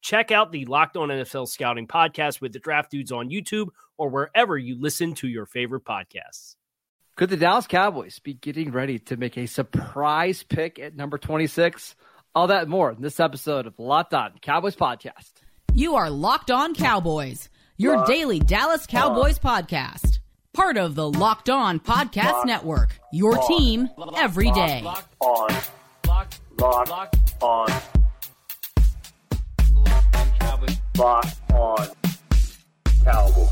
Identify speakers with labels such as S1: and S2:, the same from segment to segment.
S1: Check out the Locked On NFL Scouting podcast with the Draft Dudes on YouTube or wherever you listen to your favorite podcasts.
S2: Could the Dallas Cowboys be getting ready to make a surprise pick at number 26? All that and more in this episode of Locked On Cowboys Podcast.
S3: You are Locked On Cowboys, your Locked daily Dallas Cowboys on. podcast. Part of the Locked On Podcast Locked Network, your on. team every day.
S4: Locked on. Locked, Locked on. Locked on Cowboys.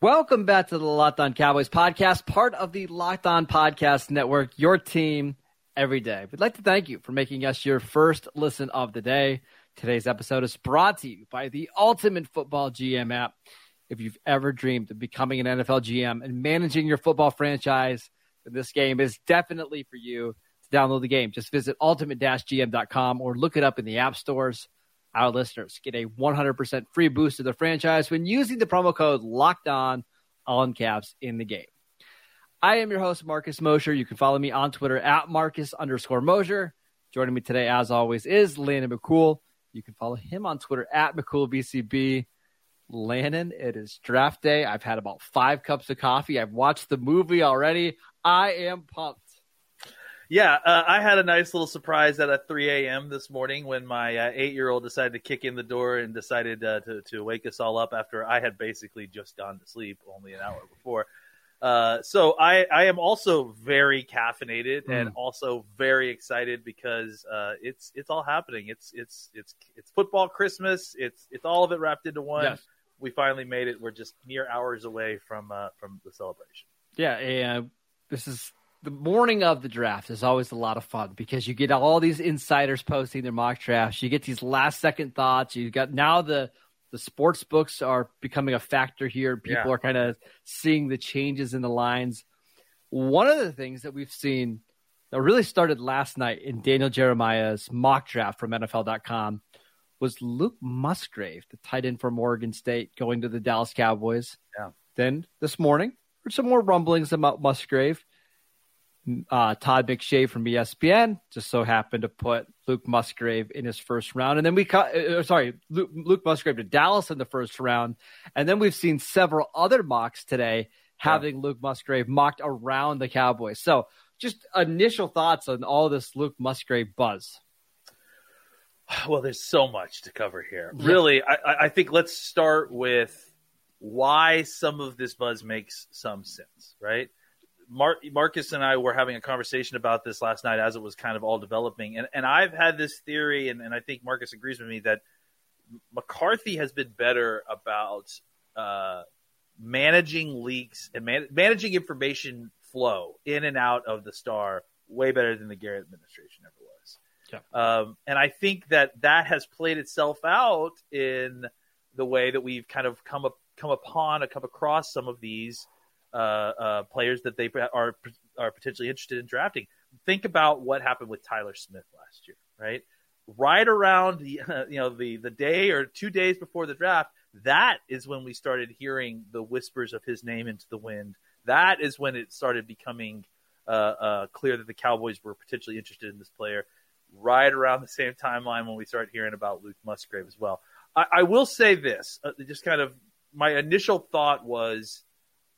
S2: Welcome back to the Locked On Cowboys podcast, part of the Locked On Podcast Network, your team every day. We'd like to thank you for making us your first listen of the day. Today's episode is brought to you by the Ultimate Football GM app. If you've ever dreamed of becoming an NFL GM and managing your football franchise, then this game is definitely for you. To download the game, just visit ultimate-gm.com or look it up in the app stores. Our listeners get a 100% free boost to the franchise when using the promo code Locked On, in caps, in the game. I am your host, Marcus Mosher. You can follow me on Twitter at Marcus underscore Mosher. Joining me today, as always, is Landon McCool. You can follow him on Twitter at McCoolBCB. Landon, it is draft day. I've had about five cups of coffee. I've watched the movie already. I am pumped.
S5: Yeah, uh, I had a nice little surprise at 3 a.m. this morning when my uh, eight-year-old decided to kick in the door and decided uh, to to wake us all up after I had basically just gone to sleep only an hour before. Uh, so I, I am also very caffeinated mm. and also very excited because uh, it's it's all happening. It's it's it's it's football Christmas. It's it's all of it wrapped into one. Yes. We finally made it. We're just mere hours away from uh, from the celebration.
S2: Yeah, and this is the morning of the draft is always a lot of fun because you get all these insiders posting their mock drafts. You get these last second thoughts. You got now the the sports books are becoming a factor here. People yeah. are kind of seeing the changes in the lines. One of the things that we've seen that really started last night in Daniel Jeremiah's mock draft from NFL.com was Luke Musgrave, the tight end from Oregon State, going to the Dallas Cowboys.
S5: Yeah.
S2: Then this morning, heard some more rumblings about Musgrave uh, Todd McShay from ESPN just so happened to put Luke Musgrave in his first round, and then we cut. Uh, uh, sorry, Luke, Luke, Musgrave to Dallas in the first round, and then we've seen several other mocks today having yeah. Luke Musgrave mocked around the Cowboys. So, just initial thoughts on all this Luke Musgrave buzz.
S5: Well, there's so much to cover here. Yeah. Really, I, I think let's start with why some of this buzz makes some sense, right? Mar- Marcus and I were having a conversation about this last night as it was kind of all developing. And, and I've had this theory, and, and I think Marcus agrees with me, that McCarthy has been better about uh, managing leaks and man- managing information flow in and out of the star way better than the Garrett administration ever was. Yeah. Um, and I think that that has played itself out in the way that we've kind of come up, come upon, come across some of these – players that they are are potentially interested in drafting. Think about what happened with Tyler Smith last year, right? Right around the uh, you know the the day or two days before the draft, that is when we started hearing the whispers of his name into the wind. That is when it started becoming uh, uh, clear that the Cowboys were potentially interested in this player. Right around the same timeline when we started hearing about Luke Musgrave as well. I, I will say this, uh, just kind of my initial thought was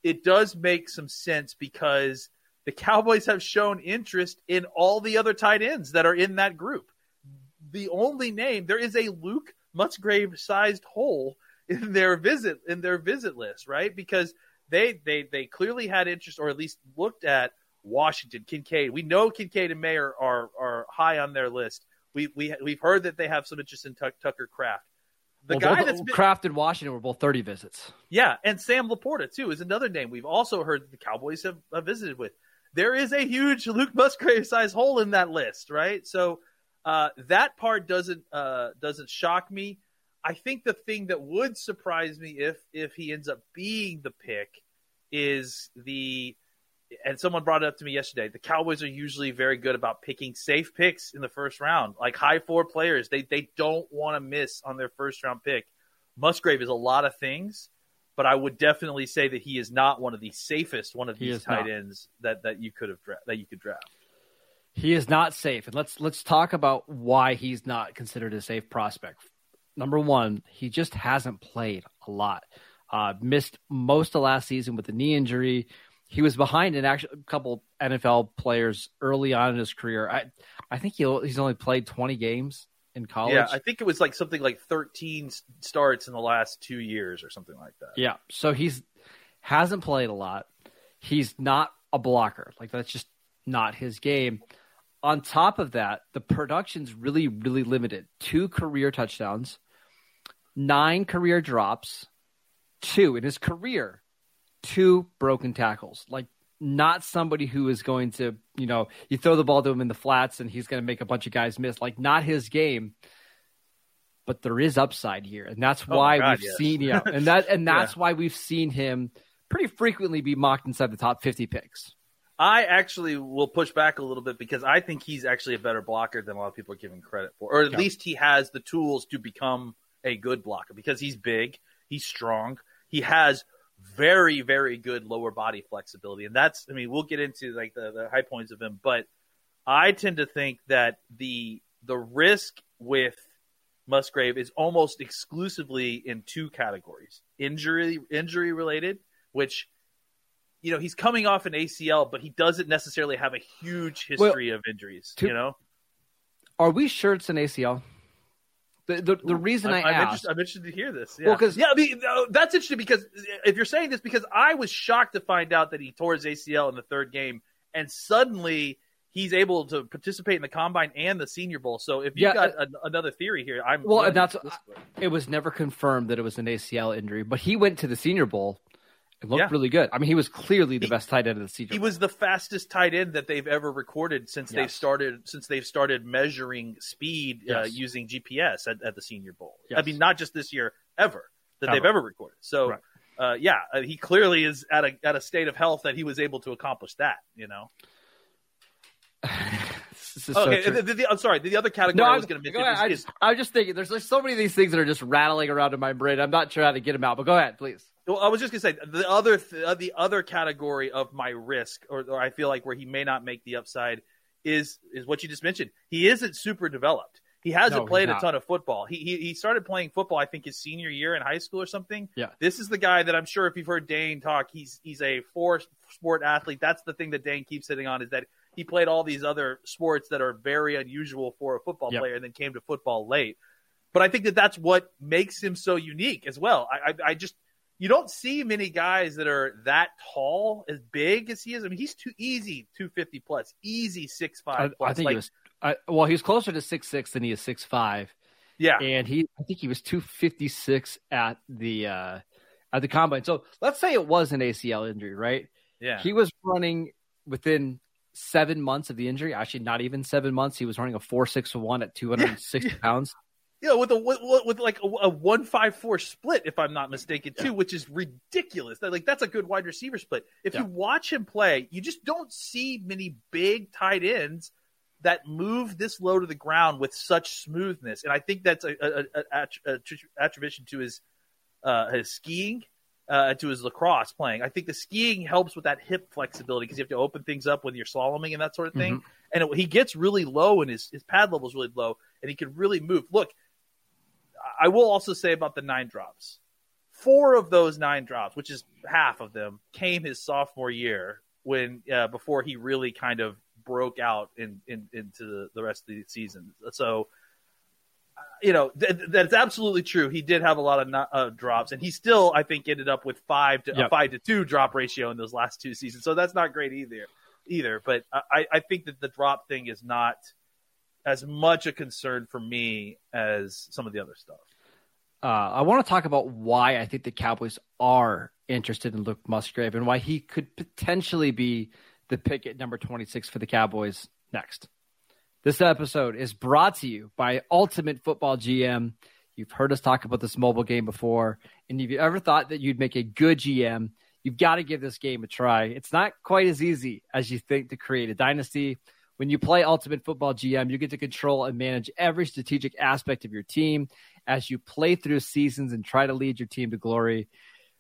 S5: it does make some sense because the Cowboys have shown interest in all the other tight ends that are in that group. The only name there is a Luke Musgrave sized hole in their visit in their visit list, right? Because they they they clearly had interest or at least looked at Washington, Kincaid. We know Kincaid and Mayer are are high on their list. We we we've heard that they have some interest in Tuck, Tucker Kraft.
S2: The well, guy that's been, Kraft and Washington were both 30 visits.
S5: Yeah, and Sam Laporta too is another name we've also heard the Cowboys have, have visited with. There is a huge Luke Musgrave size hole in that list, right? So uh, that part doesn't uh, doesn't shock me. I think the thing that would surprise me if if he ends up being the pick is the and someone brought it up to me yesterday. The Cowboys are usually very good about picking safe picks in the first round, like high four players. They they don't want to miss on their first round pick. Musgrave is a lot of things, but I would definitely say that he is not one of the safest one of he these tight not. ends that that you could have dra- that you could draft.
S2: He is not safe, and let's let's talk about why he's not considered a safe prospect. Number one, he just hasn't played a lot. Uh, missed most of last season with a knee injury he was behind an actual couple NFL players early on in his career. I I think he he's only played 20 games in college.
S5: Yeah, I think it was like something like 13 starts in the last 2 years or something like that.
S2: Yeah. So he's hasn't played a lot. He's not a blocker. Like that's just not his game. On top of that, the production's really really limited. Two career touchdowns, nine career drops, two in his career two broken tackles. Like not somebody who is going to, you know, you throw the ball to him in the flats and he's going to make a bunch of guys miss. Like not his game. But there is upside here, and that's oh why oh God, we've yes. seen yeah, and that and that's yeah. why we've seen him pretty frequently be mocked inside the top fifty picks.
S5: I actually will push back a little bit because I think he's actually a better blocker than a lot of people are giving credit for, or at yeah. least he has the tools to become a good blocker because he's big, he's strong, he has very, very good lower body flexibility. And that's, I mean, we'll get into like the, the high points of him, but I tend to think that the the risk with Musgrave is almost exclusively in two categories: injury injury related, which you know he's coming off an ACL, but he doesn't necessarily have a huge history well, of injuries. To, you know,
S2: are we sure it's an ACL? The the, the reason
S5: I'm,
S2: I
S5: I'm
S2: asked,
S5: interested, I'm interested to hear this. Yeah. Well, because yeah, I mean, that's interesting because if you're saying this, because I was shocked to find out that he tore his ACL in the third game, and suddenly he's able to participate in the combine and the Senior Bowl. So if you yeah, got uh, a, another theory here, I'm
S2: well. That's it was never confirmed that it was an ACL injury, but he went to the Senior Bowl it looked yeah. really good. I mean, he was clearly the he, best tight end of the season.
S5: He was the fastest tight end that they've ever recorded since yes. they've started since they've started measuring speed uh, yes. uh, using GPS at, at, the Senior Bowl. Yes. I mean, not just this year, ever that ever. they've ever recorded. So, right. uh, yeah, uh, he clearly is at a at a state of health that he was able to accomplish that. You know. okay, so the, the, I'm sorry. The other category no, I was going to mention is,
S2: I just, I'm just thinking. There's like so many of these things that are just rattling around in my brain. I'm not sure how to get them out. But go ahead, please.
S5: Well, I was just gonna say the other th- uh, the other category of my risk, or, or I feel like where he may not make the upside, is is what you just mentioned. He isn't super developed. He hasn't no, played a ton of football. He, he he started playing football, I think, his senior year in high school or something.
S2: Yeah.
S5: This is the guy that I'm sure if you've heard Dane talk, he's he's a four sport athlete. That's the thing that Dane keeps hitting on is that he played all these other sports that are very unusual for a football yep. player, and then came to football late. But I think that that's what makes him so unique as well. I, I, I just you don't see many guys that are that tall, as big as he is. I mean, he's too easy, two fifty plus, easy six five.
S2: I, I think like, he was. I, well, he's closer to six six than he is six five.
S5: Yeah,
S2: and he, I think he was two fifty six at the uh at the combine. So let's say it was an ACL injury, right?
S5: Yeah,
S2: he was running within seven months of the injury. Actually, not even seven months. He was running a four six one at two hundred sixty yeah. pounds
S5: you know, with a with, with like a, a, one five four split, if I'm not mistaken, too, yeah. which is ridiculous. That, like that's a good wide receiver split. If yeah. you watch him play, you just don't see many big tight ends that move this low to the ground with such smoothness. And I think that's a, a, a attribution to his uh, his skiing uh, to his lacrosse playing. I think the skiing helps with that hip flexibility because you have to open things up when you're slaloming and that sort of thing. Mm-hmm. And it, he gets really low and his, his pad level is really low and he can really move. Look, I will also say about the nine drops. Four of those nine drops, which is half of them, came his sophomore year when uh, before he really kind of broke out in, in into the, rest of the season. So you know th- that's absolutely true. He did have a lot of not, uh, drops, and he still, I think, ended up with five to yep. a five to two drop ratio in those last two seasons. So that's not great either. Either, but I, I think that the drop thing is not as much a concern for me as some of the other stuff.
S2: Uh, I want to talk about why I think the Cowboys are interested in Luke Musgrave and why he could potentially be the pick at number 26 for the Cowboys next. This episode is brought to you by Ultimate Football GM. You've heard us talk about this mobile game before, and if you ever thought that you'd make a good GM, you've got to give this game a try. It's not quite as easy as you think to create a dynasty. When you play Ultimate Football GM, you get to control and manage every strategic aspect of your team as you play through seasons and try to lead your team to glory.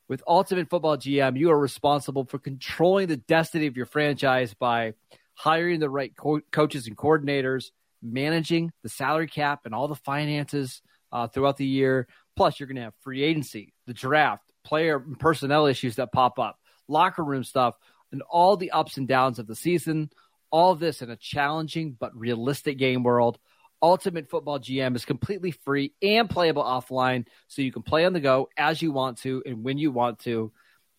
S2: With Ultimate Football GM, you are responsible for controlling the destiny of your franchise by hiring the right co- coaches and coordinators, managing the salary cap and all the finances uh, throughout the year. Plus, you're going to have free agency, the draft, player and personnel issues that pop up, locker room stuff, and all the ups and downs of the season. All this in a challenging but realistic game world. Ultimate Football GM is completely free and playable offline, so you can play on the go as you want to and when you want to.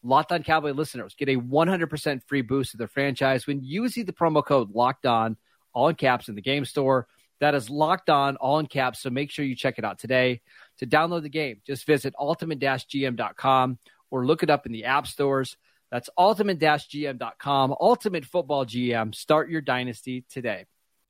S2: Locked On Cowboy listeners get a 100% free boost to their franchise when using the promo code Locked On, all in caps in the game store. That is Locked On, all in caps. So make sure you check it out today. To download the game, just visit ultimate-gm.com or look it up in the app stores. That's ultimate-gm.com. Ultimate Football GM. Start your dynasty today.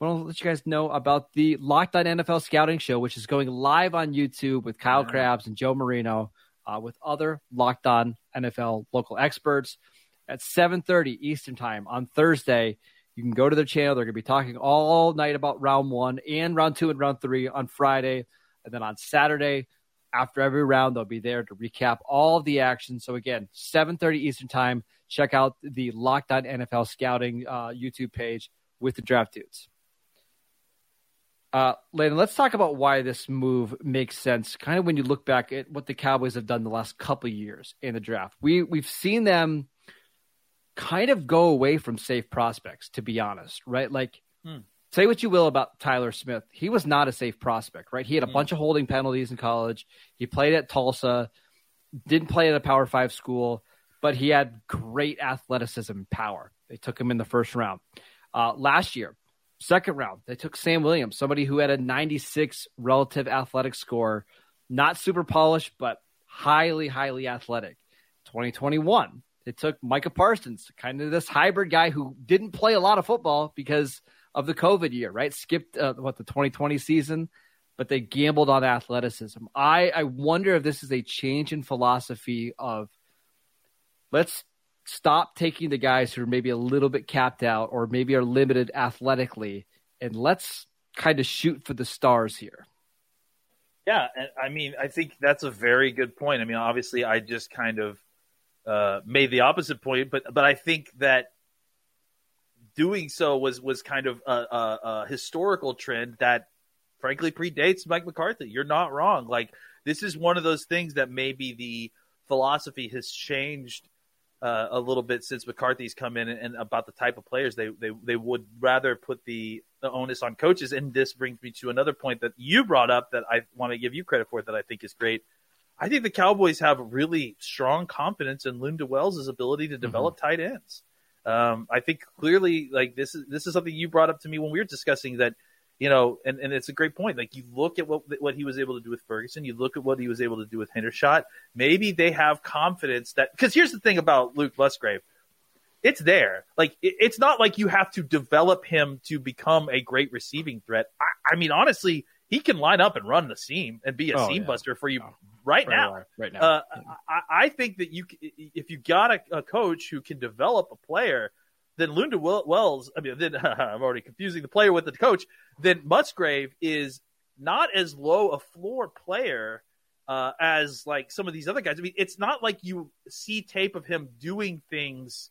S2: I want to let you guys know about the Locked On NFL Scouting Show, which is going live on YouTube with Kyle Crabbs and Joe Marino, uh, with other Locked On NFL local experts at 7:30 Eastern Time on Thursday. You can go to their channel. They're going to be talking all night about round one and round two and round three on Friday, and then on Saturday, after every round, they'll be there to recap all of the action. So again, 7:30 Eastern Time. Check out the Locked On NFL Scouting uh, YouTube page with the draft dudes. Uh, Landon, let's talk about why this move makes sense. Kind of when you look back at what the Cowboys have done the last couple years in the draft, we we've seen them kind of go away from safe prospects. To be honest, right? Like, hmm. say what you will about Tyler Smith, he was not a safe prospect, right? He had a hmm. bunch of holding penalties in college. He played at Tulsa, didn't play at a Power Five school, but he had great athleticism and power. They took him in the first round. Uh, last year, Second round, they took Sam Williams, somebody who had a 96 relative athletic score, not super polished, but highly, highly athletic. 2021, they took Micah Parsons, kind of this hybrid guy who didn't play a lot of football because of the COVID year, right? Skipped uh, what the 2020 season, but they gambled on athleticism. I, I wonder if this is a change in philosophy of let's stop taking the guys who are maybe a little bit capped out or maybe are limited athletically and let's kind of shoot for the stars here.
S5: Yeah, I mean, I think that's a very good point. I mean, obviously, I just kind of uh, made the opposite point, but but I think that doing so was was kind of a, a, a historical trend that, frankly, predates Mike McCarthy. You're not wrong. Like this is one of those things that maybe the philosophy has changed uh, a little bit since McCarthy's come in and, and, about the type of players they, they they would rather put the, the onus on coaches. And this brings me to another point that you brought up that I want to give you credit for that I think is great. I think the Cowboys have really strong confidence in Lunda Wells' ability to develop mm-hmm. tight ends. Um, I think clearly, like this is this is something you brought up to me when we were discussing that you know, and, and it's a great point. Like you look at what what he was able to do with Ferguson, you look at what he was able to do with Hendershot. Maybe they have confidence that because here's the thing about Luke Musgrave, it's there. Like it, it's not like you have to develop him to become a great receiving threat. I, I mean, honestly, he can line up and run the seam and be a
S2: Oh,
S5: seam
S2: yeah.
S5: buster for you
S2: Oh,
S5: right,
S2: right
S5: now.
S2: right now.
S5: Uh, I, I think that you, if you got a, a coach who can develop a player, then Lunda Wells. I mean, then I'm already confusing the player with the coach. Then Musgrave is not as low a floor player uh, as like some of these other guys. I mean, it's not like you see tape of him doing things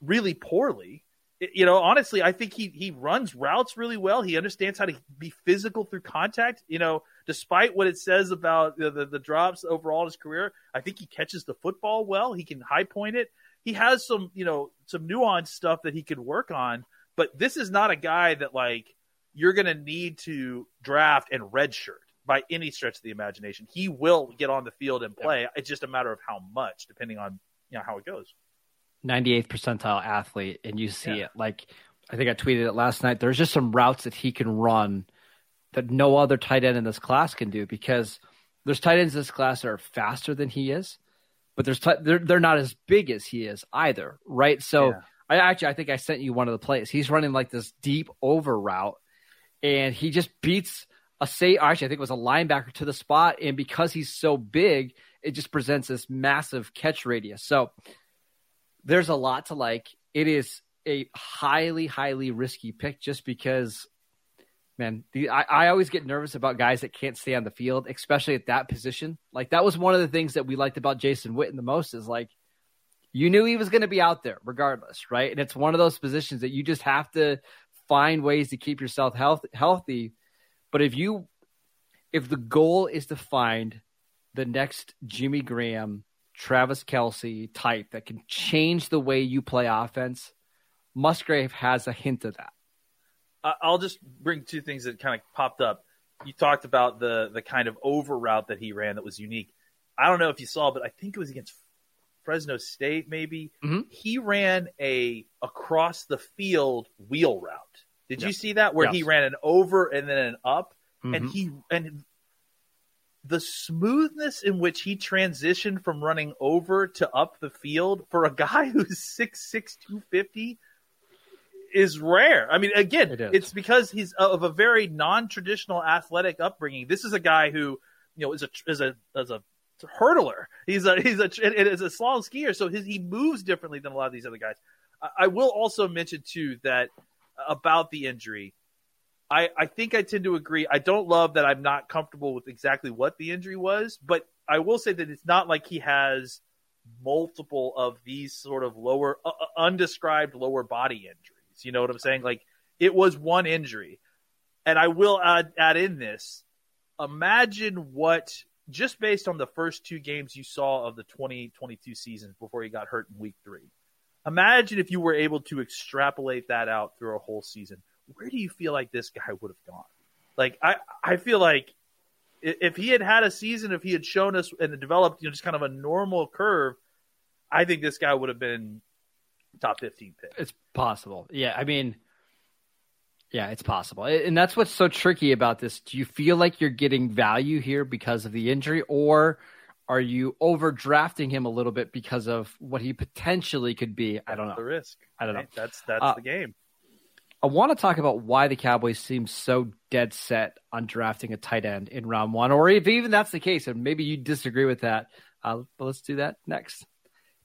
S5: really poorly. It- you know, honestly, I think he he runs routes really well. He understands how to be physical through contact. You know, despite what it says about the, the, the drops overall in his career, I think he catches the football well. He can high point it. He has some, you know, some nuanced stuff that he could work on. But this is not a guy that like you're going to need to draft and redshirt by any stretch of the imagination. He will get on the field and play. It's just a matter of how much, depending on you know how it goes.
S2: 98th percentile athlete, and you see
S5: Yeah.
S2: it. Like I think I tweeted it last night. There's just some routes that he can run that no other tight end in this class can do because there's tight ends in this class that are faster than he is, but there's they're they're not as big as he is either, right? So
S5: Yeah.
S2: I actually I think I sent you one of the plays. He's running like this deep over route, and he just beats a say. Actually, I think it was a linebacker to the spot, and because he's so big, it just presents this massive catch radius. So there's a lot to like. It is a highly, highly risky pick just because, man, the, I, I always get nervous about guys that can't stay on the field, especially at that position. Like that was one of the things that we liked about Jason Witten the most is like you knew he was going to be out there regardless, right? And it's one of those positions that you just have to find ways to keep yourself health, healthy. But if you, if the goal is to find the next Jimmy Graham, Travis Kelce type that can change the way you play offense, Musgrave has a hint of that.
S5: I'll just bring two things that kind of popped up. You talked about the the kind of over route that he ran that was unique. I don't know if you saw, but I think it was against Fresno State. Maybe
S2: Mhm.
S5: he ran a across the field wheel route. Did you see that where he ran an over and then an up, and
S2: Mhm.
S5: he and the smoothness in which he transitioned from running over to up the field for a guy who's six six two fifty is rare. I mean, again,
S2: It
S5: it's because he's of a very non-traditional athletic upbringing. This is a guy who, you know, is a is a is a hurdler. He's a he's a and is a slalom skier, so his, he moves differently than a lot of these other guys. I, I will also mention too that about the injury. I, I think I tend to agree. I don't love that I'm not comfortable with exactly what the injury was, but I will say that it's not like he has multiple of these sort of lower, uh, undescribed lower body injuries. You know what I'm saying? Like it was one injury. And I will add, add in this. Imagine what, just based on the first two games you saw of the 2022 season before he got hurt in week three, imagine if you were able to extrapolate that out through a whole season. Where do you feel like this guy would have gone? Like, I, I feel like if he had had a season, if he had shown us and developed, you know, just kind of a normal curve, I think this guy would have been top 15 pick.
S2: It's possible. Yeah, I mean, yeah, it's possible. And that's what's so tricky about this. Do you feel like you're getting value here because of the injury, or are you overdrafting him a little bit because of what he potentially could be? I don't know.
S5: The risk.
S2: I don't know.
S5: right? That's that's
S2: Uh,
S5: the game.
S2: I want to talk about why the Cowboys seem so dead set on drafting a tight end in round one, or if even that's the case, and maybe you disagree with that. Uh, but let's do that next.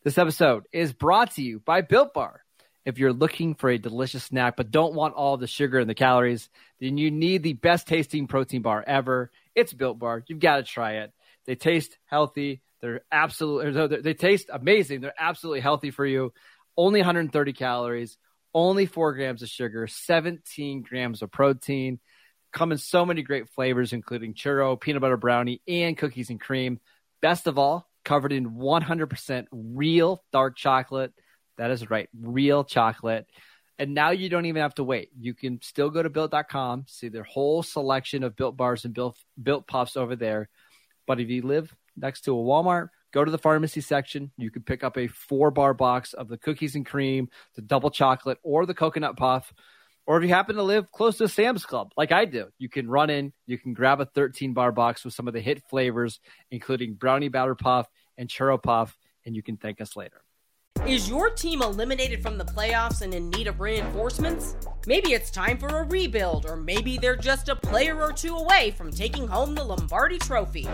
S2: This episode is brought to you by Built Bar. If you're looking for a delicious snack but don't want all the sugar and the calories, then you need the best tasting protein bar ever. It's Built Bar. You've got to try it. They taste healthy. They're absolutely. They taste amazing. They're absolutely healthy for you. Only 130 calories only four grams of sugar, 17 grams of protein. Come in so many great flavors, including churro, peanut butter brownie, and cookies and cream. Best of all, covered in 100% real dark chocolate. That is right, real chocolate. And now you don't even have to wait. You can still go to built.com, see their whole selection of built bars and built, built puffs over there. But if you live next to a Walmart, go to the pharmacy section. You can pick up a four bar box of the cookies and cream, the double chocolate, or the coconut puff. Or if you happen to live close to Sam's Club, like I do, you can run in, you can grab a 13 bar box with some of the hit flavors, including brownie batter puff and churro puff, and you can thank us later.
S6: Is your team eliminated from the playoffs and in need of reinforcements? Maybe it's time for a rebuild, or maybe they're just a player or two away from taking home the Lombardi Trophy.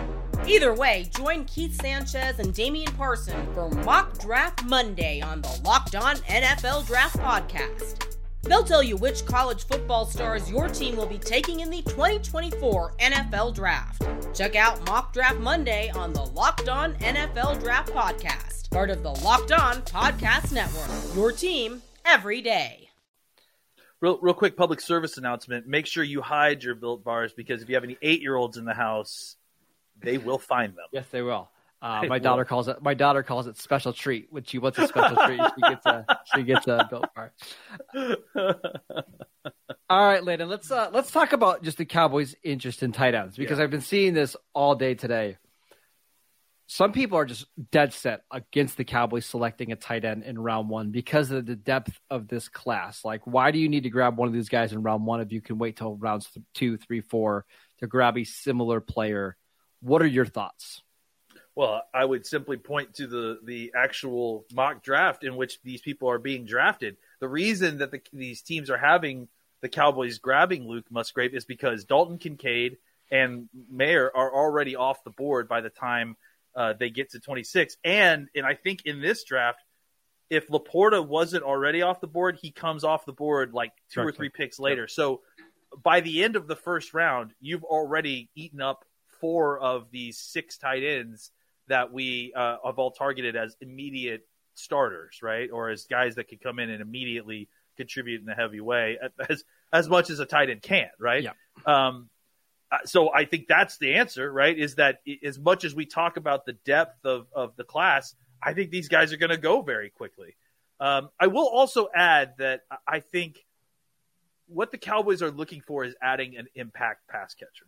S6: Either way, join Keith Sanchez and Damian Parson for Mock Draft Monday on the Locked On NFL Draft Podcast. They'll tell you which college football stars your team will be taking in the 2024 NFL Draft. Check out Mock Draft Monday on the Locked On NFL Draft Podcast, part of the Locked On Podcast Network. Your team every day.
S5: Real, real quick public service announcement. Make sure you hide your built bars because if you have any eight year olds in the house, they will find them.
S2: Yes, they will. Uh, my daughter calls it. My daughter calls it special treat. When she wants a special treat, she gets a she gets a built bar. All right, Landon. Let's uh, let's talk about just the Cowboys' interest in tight ends because yeah. I've been seeing this all day today. Some people are just dead set against the Cowboys selecting a tight end in round one because of the depth of this class. Like, why do you need to grab one of these guys in round one if you can wait till rounds two, three, four to grab a similar player? What are your thoughts?
S5: Well, I would simply point to the the actual mock draft in which these people are being drafted. The reason that the, these teams are having the Cowboys grabbing Luke Musgrave is because Dalton Kincaid and Mayer are already off the board by the time uh, they get to 26. And and I think in this draft, if Laporta wasn't already off the board, he comes off the board like two or three picks later. So by the end of the first round, you've already eaten up four of these six tight ends that we uh, have all targeted as immediate starters, right? Or as guys that could come in and immediately contribute in a heavy way, as as much as a tight end can, right?
S2: Yeah.
S5: Um, uh, so I think that's the answer, right? Is that as much as we talk about the depth of of the class, I think these guys are going to go very quickly. Um, I will also add that I think what the Cowboys are looking for is adding an impact pass catcher.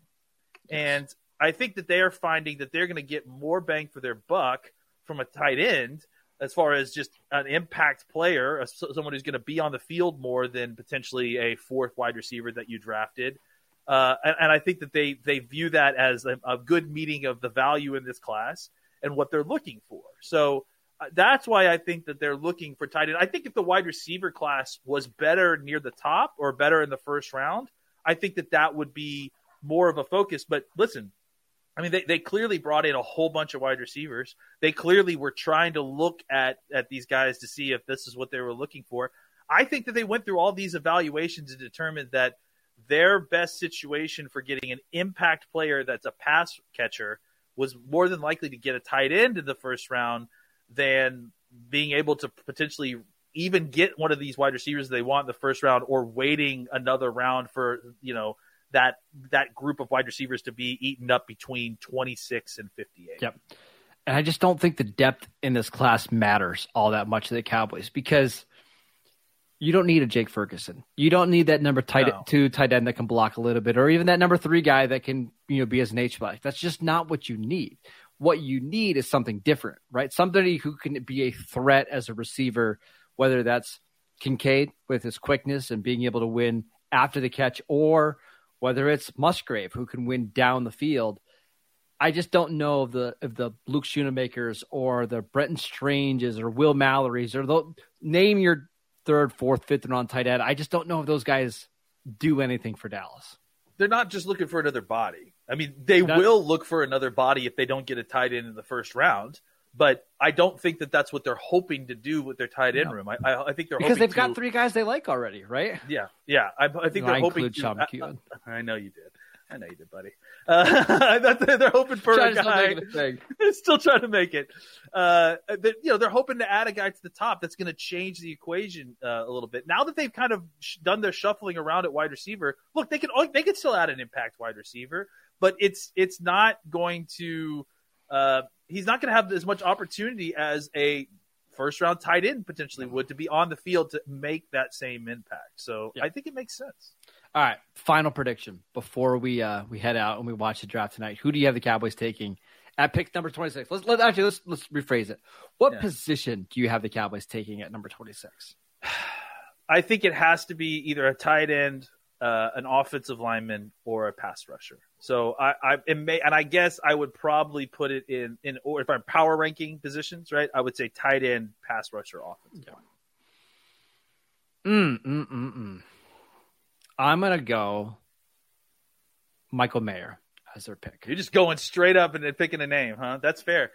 S5: And I think that they are finding that they're going to get more bang for their buck from a tight end as far as just an impact player, someone who's going to be on the field more than potentially a fourth wide receiver that you drafted. Uh, and, and, I think that they they view that as a, a, good meeting of the value in this class and what they're looking for. So uh, that's why I think that they're looking for tight end. I think if the wide receiver class was better near the top or better in the first round, I think that that would be more of a focus. But listen, I mean, they, they clearly brought in a whole bunch of wide receivers. They clearly were trying to look at, at these guys to see if this is what they were looking for. I think that they went through all these evaluations and determined that their best situation for getting an impact player that's a pass catcher was more than likely to get a tight end in the first round than being able to potentially even get one of these wide receivers they want in the first round or waiting another round for, you know, that that group of wide receivers to be eaten up between 26 and 58.
S2: Yep. And I just don't think the depth in this class matters all that much to the Cowboys because you don't need a Jake Ferguson. You don't need that number tight no. two tight end that can block a little bit, or even that number three guy that can you know be as an H back. That's just not what you need. What you need is something different, right? Somebody who can be a threat as a receiver, whether that's Kincaid with his quickness and being able to win after the catch, or whether it's Musgrave who can win down the field. I just don't know if the if the Luke Schoonmakers or the Brenton Stranges or Will Mallory's or the name your third, fourth, fifth round tight end. I just don't know if those guys do anything for Dallas.
S5: They're not just looking for another body. I mean, they not, will look for another body if they don't get a tight end in the first round. But I don't think that that's what they're hoping to do with their tight end no. room. I, I, I, think they're
S2: because they've
S5: to,
S2: got three guys they like already, right?
S5: Yeah, yeah. I, I think they're
S2: I
S5: hoping.
S2: To, Sean McKeon.
S5: I, know you did. I know you did, buddy. Uh, they're hoping for a guy. Still, still trying to make it. Uh, you know, they're hoping to add a guy to the top that's going to change the equation uh, a little bit. Now that they've kind of done their shuffling around at wide receiver, look, they can they can still add an impact wide receiver, but it's it's not going to. Uh, he's not going to have as much opportunity as a first round tight end potentially would to be on the field to make that same impact. So I think it makes sense.
S2: All right, final prediction before we uh, we head out and we watch the draft tonight. Who do you have the Cowboys taking at pick number twenty six? Let's let actually let's let's rephrase it. What yeah. position do you have the Cowboys taking at number twenty six?
S5: I think it has to be either a tight end, uh, an offensive lineman, or a pass rusher. So I, I it may, and I guess I would probably put it in in or if I'm power ranking positions, right? I would say tight end, pass rusher, offensive yeah.
S2: line. Mm, mm, mm, mm. I'm gonna go Michael Mayer as their pick.
S5: You're just going straight up and then picking a name, huh? That's fair.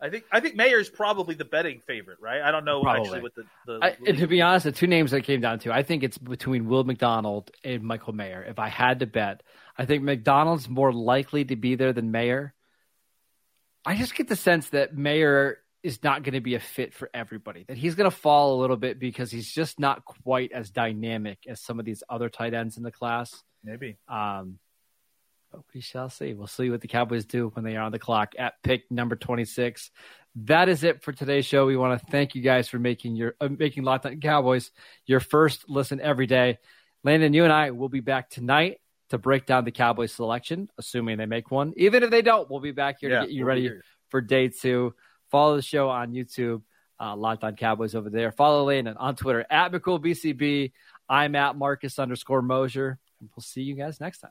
S5: I think I think Mayer's probably the betting favorite, right? I don't know probably. actually what the, the
S2: I, and to be honest, the two names that came down to, I think it's between Will McDonald and Michael Mayer. If I had to bet, I think McDonald's more likely to be there than Mayer. I just get the sense that Mayer is not going to be a fit for everybody. That he's going to fall a little bit because he's just not quite as dynamic as some of these other tight ends in the class.
S5: Maybe.
S2: Um, but we shall see. We'll see what the Cowboys do when they are on the clock at pick number 26. That is it for today's show. We want to thank you guys for making your uh, making Locked On Cowboys your first listen every day. Landon, you and I will be back tonight to break down the Cowboys selection, assuming they make one. Even if they don't, we'll be back here yeah, to get you we'll ready for day two. Follow the show on YouTube, uh, Locked On Cowboys over there. Follow Landon on Twitter at McCoolBCB. I'm at Marcus underscore Mosher, and we'll see you guys next time.